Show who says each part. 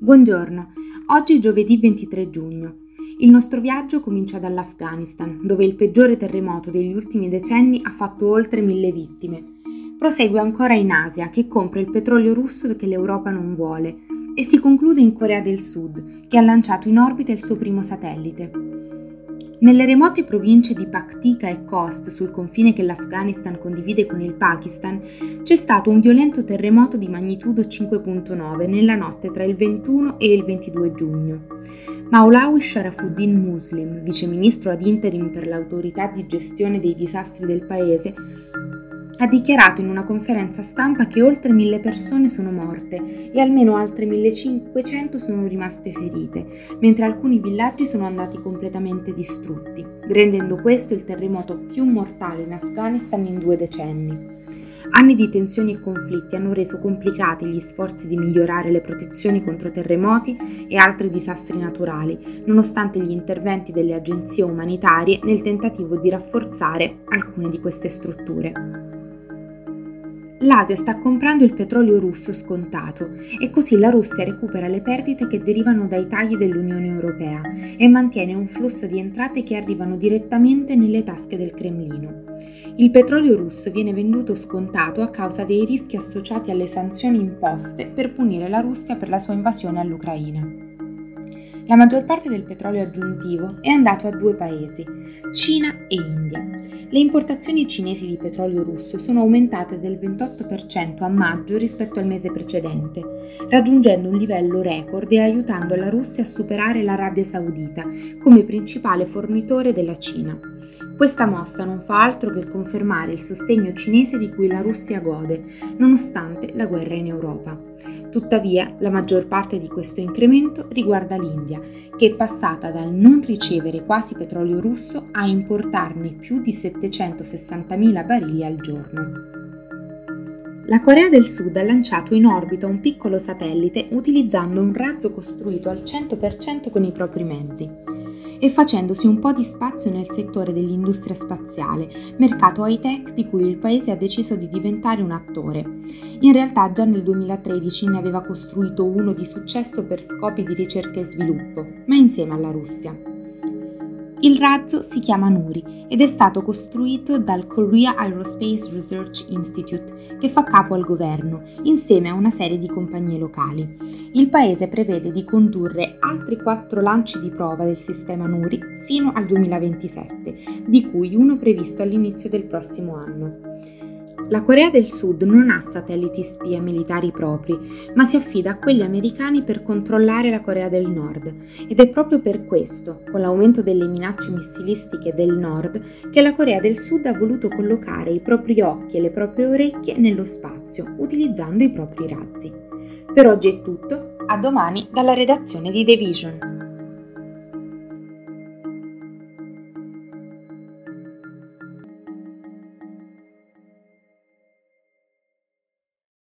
Speaker 1: Buongiorno, oggi è giovedì 23 giugno. Il nostro viaggio comincia dall'Afghanistan, dove il peggiore terremoto degli ultimi decenni ha fatto oltre mille vittime. Prosegue ancora in Asia, che compra il petrolio russo che l'Europa non vuole, e si conclude in Corea del Sud, che ha lanciato in orbita il suo primo satellite. Nelle remote province di Paktika e Khost, sul confine che l'Afghanistan condivide con il Pakistan, c'è stato un violento terremoto di magnitudo 5.9 nella notte tra il 21 e il 22 giugno. Maulawi Sharafuddin Muslim, viceministro ad interim per l'autorità di gestione dei disastri del paese, ha dichiarato in una conferenza stampa che oltre mille persone sono morte e almeno altre 1500 sono rimaste ferite, mentre alcuni villaggi sono andati completamente distrutti, rendendo questo il terremoto più mortale in Afghanistan in due decenni. Anni di tensioni e conflitti hanno reso complicati gli sforzi di migliorare le protezioni contro terremoti e altri disastri naturali, nonostante gli interventi delle agenzie umanitarie nel tentativo di rafforzare alcune di queste strutture. L'Asia sta comprando il petrolio russo scontato e così la Russia recupera le perdite che derivano dai tagli dell'Unione Europea e mantiene un flusso di entrate che arrivano direttamente nelle tasche del Cremlino. Il petrolio russo viene venduto scontato a causa dei rischi associati alle sanzioni imposte per punire la Russia per la sua invasione all'Ucraina. La maggior parte del petrolio aggiuntivo è andato a due paesi, Cina e India. Le importazioni cinesi di petrolio russo sono aumentate del 28% a maggio rispetto al mese precedente, raggiungendo un livello record e aiutando la Russia a superare l'Arabia Saudita come principale fornitore della Cina. Questa mossa non fa altro che confermare il sostegno cinese di cui la Russia gode, nonostante la guerra in Europa. Tuttavia, la maggior parte di questo incremento riguarda l'India, che è passata dal non ricevere quasi petrolio russo a importarne più di 760.000 barili al giorno. La Corea del Sud ha lanciato in orbita un piccolo satellite utilizzando un razzo costruito al 100% con i propri mezzi e facendosi un po' di spazio nel settore dell'industria spaziale, mercato high-tech di cui il paese ha deciso di diventare un attore. In realtà già nel 2013 ne aveva costruito uno di successo per scopi di ricerca e sviluppo, ma insieme alla Russia. Il razzo si chiama Nuri ed è stato costruito dal Korea Aerospace Research Institute, che fa capo al governo, insieme a una serie di compagnie locali. Il paese prevede di condurre altri quattro lanci di prova del sistema Nuri fino al 2027, di cui uno previsto all'inizio del prossimo anno. La Corea del Sud non ha satelliti spia militari propri, ma si affida a quelli americani per controllare la Corea del Nord ed è proprio per questo, con l'aumento delle minacce missilistiche del Nord, che la Corea del Sud ha voluto collocare i propri occhi e le proprie orecchie nello spazio, utilizzando i propri razzi. Per oggi è tutto, a domani dalla redazione di The Vision.